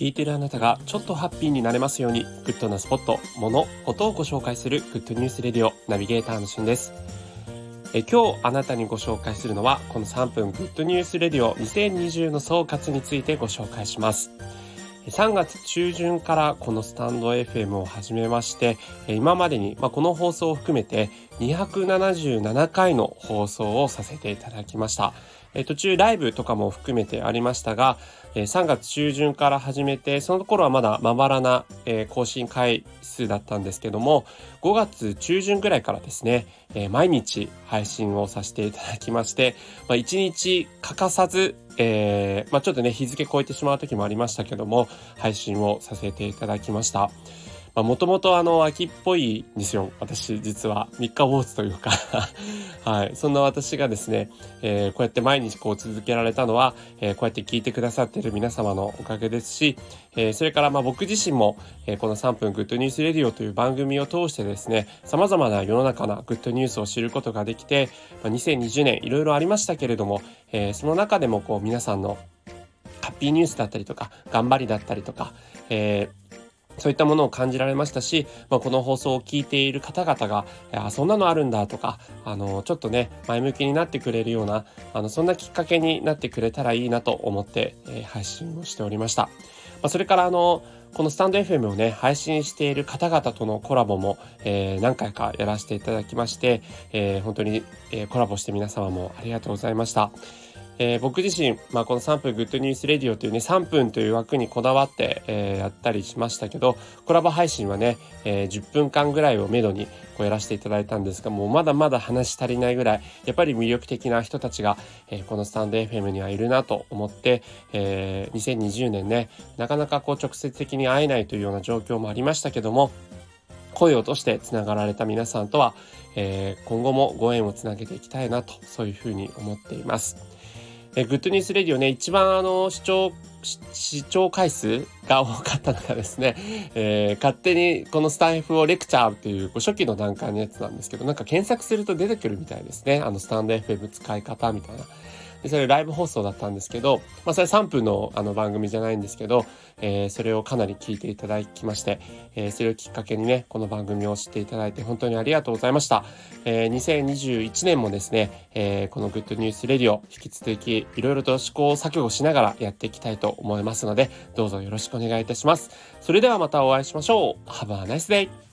聞いてるあなたがちょっとハッピーになれますように、グッドなスポット、もの、ことをご紹介する Good News Radio ナビゲーターのしゅんです。え今日あなたにご紹介するのは、この3分 Good News Radio 2020の総括についてご紹介します。3月中旬からこのスタンド FM を始めまして、今までに、この放送を含めて277回の放送をさせていただきました。途中ライブとかも含めてありましたが、3月中旬から始めて、その頃はまだまばらな更新回数だったんですけども、5月中旬ぐらいからですね、毎日配信をさせていただきまして、まあ、1日欠かさず、えー、まあ、ちょっとね、日付超えてしまう時もありましたけども、配信をさせていただきました。もともとあの秋っぽいんですよ。私実は。3日坊主というか。はい。そんな私がですね、えー、こうやって毎日こう続けられたのは、えー、こうやって聞いてくださっている皆様のおかげですし、えー、それからまあ僕自身も、えこの3分 Good News Radio という番組を通してですね様々な世の中のグッドニュースを知ることができて、まあ、2020年いろいろありましたけれども、えその中でもこう皆さんのハッピーニュースだったりとか頑張りだったりとか、えーそういったものを感じられましたし、まあ、この放送を聞いている方々が、あ、そんなのあるんだとか、あの、ちょっとね、前向きになってくれるような、あの、そんなきっかけになってくれたらいいなと思って、えー、配信をしておりました。まあ、それからあの、このスタンド FM をね、配信している方々とのコラボも、えー、何回かやらせていただきまして、えー、本当に、えー、コラボして皆様もありがとうございました。えー、僕自身、まあ、この3分 Good News Radio というね、3分という枠にこだわって、えー、やったりしましたけど、コラボ配信はね、えー、10分間ぐらいをめどにこうやらせていただいたんですが、もうまだまだ話足りないぐらい、やっぱり魅力的な人たちが、えー、このスタンド FM にはいるなと思って、えー、2020年ね、なかなかこう直接的に会えないというような状況もありましたけども、声を通してつながられた皆さんとは、えー、今後もご縁をつなげていきたいなと、そういうふうに思っています。え Good News Radio ね、一番あの、視聴、視聴回数が多かったのがですね、えー、勝手にこのスタイフをレクチャーっていう初期の段階のやつなんですけど、なんか検索すると出てくるみたいですね。あの、 stand.fm 使い方みたいな。でそれライブ放送だったんですけど、まあ、それ3分のあの番組じゃないんですけど、えー、それをかなり聞いていただきまして、えー、それをきっかけにね、この番組を知っていただいて本当にありがとうございました。えー、2021年もですね、えー、この Good News Radio、引き続きいろいろと試行錯誤しながらやっていきたいと思いますので、どうぞよろしくお願いいたします。それではまたお会いしましょう。Have a nice day!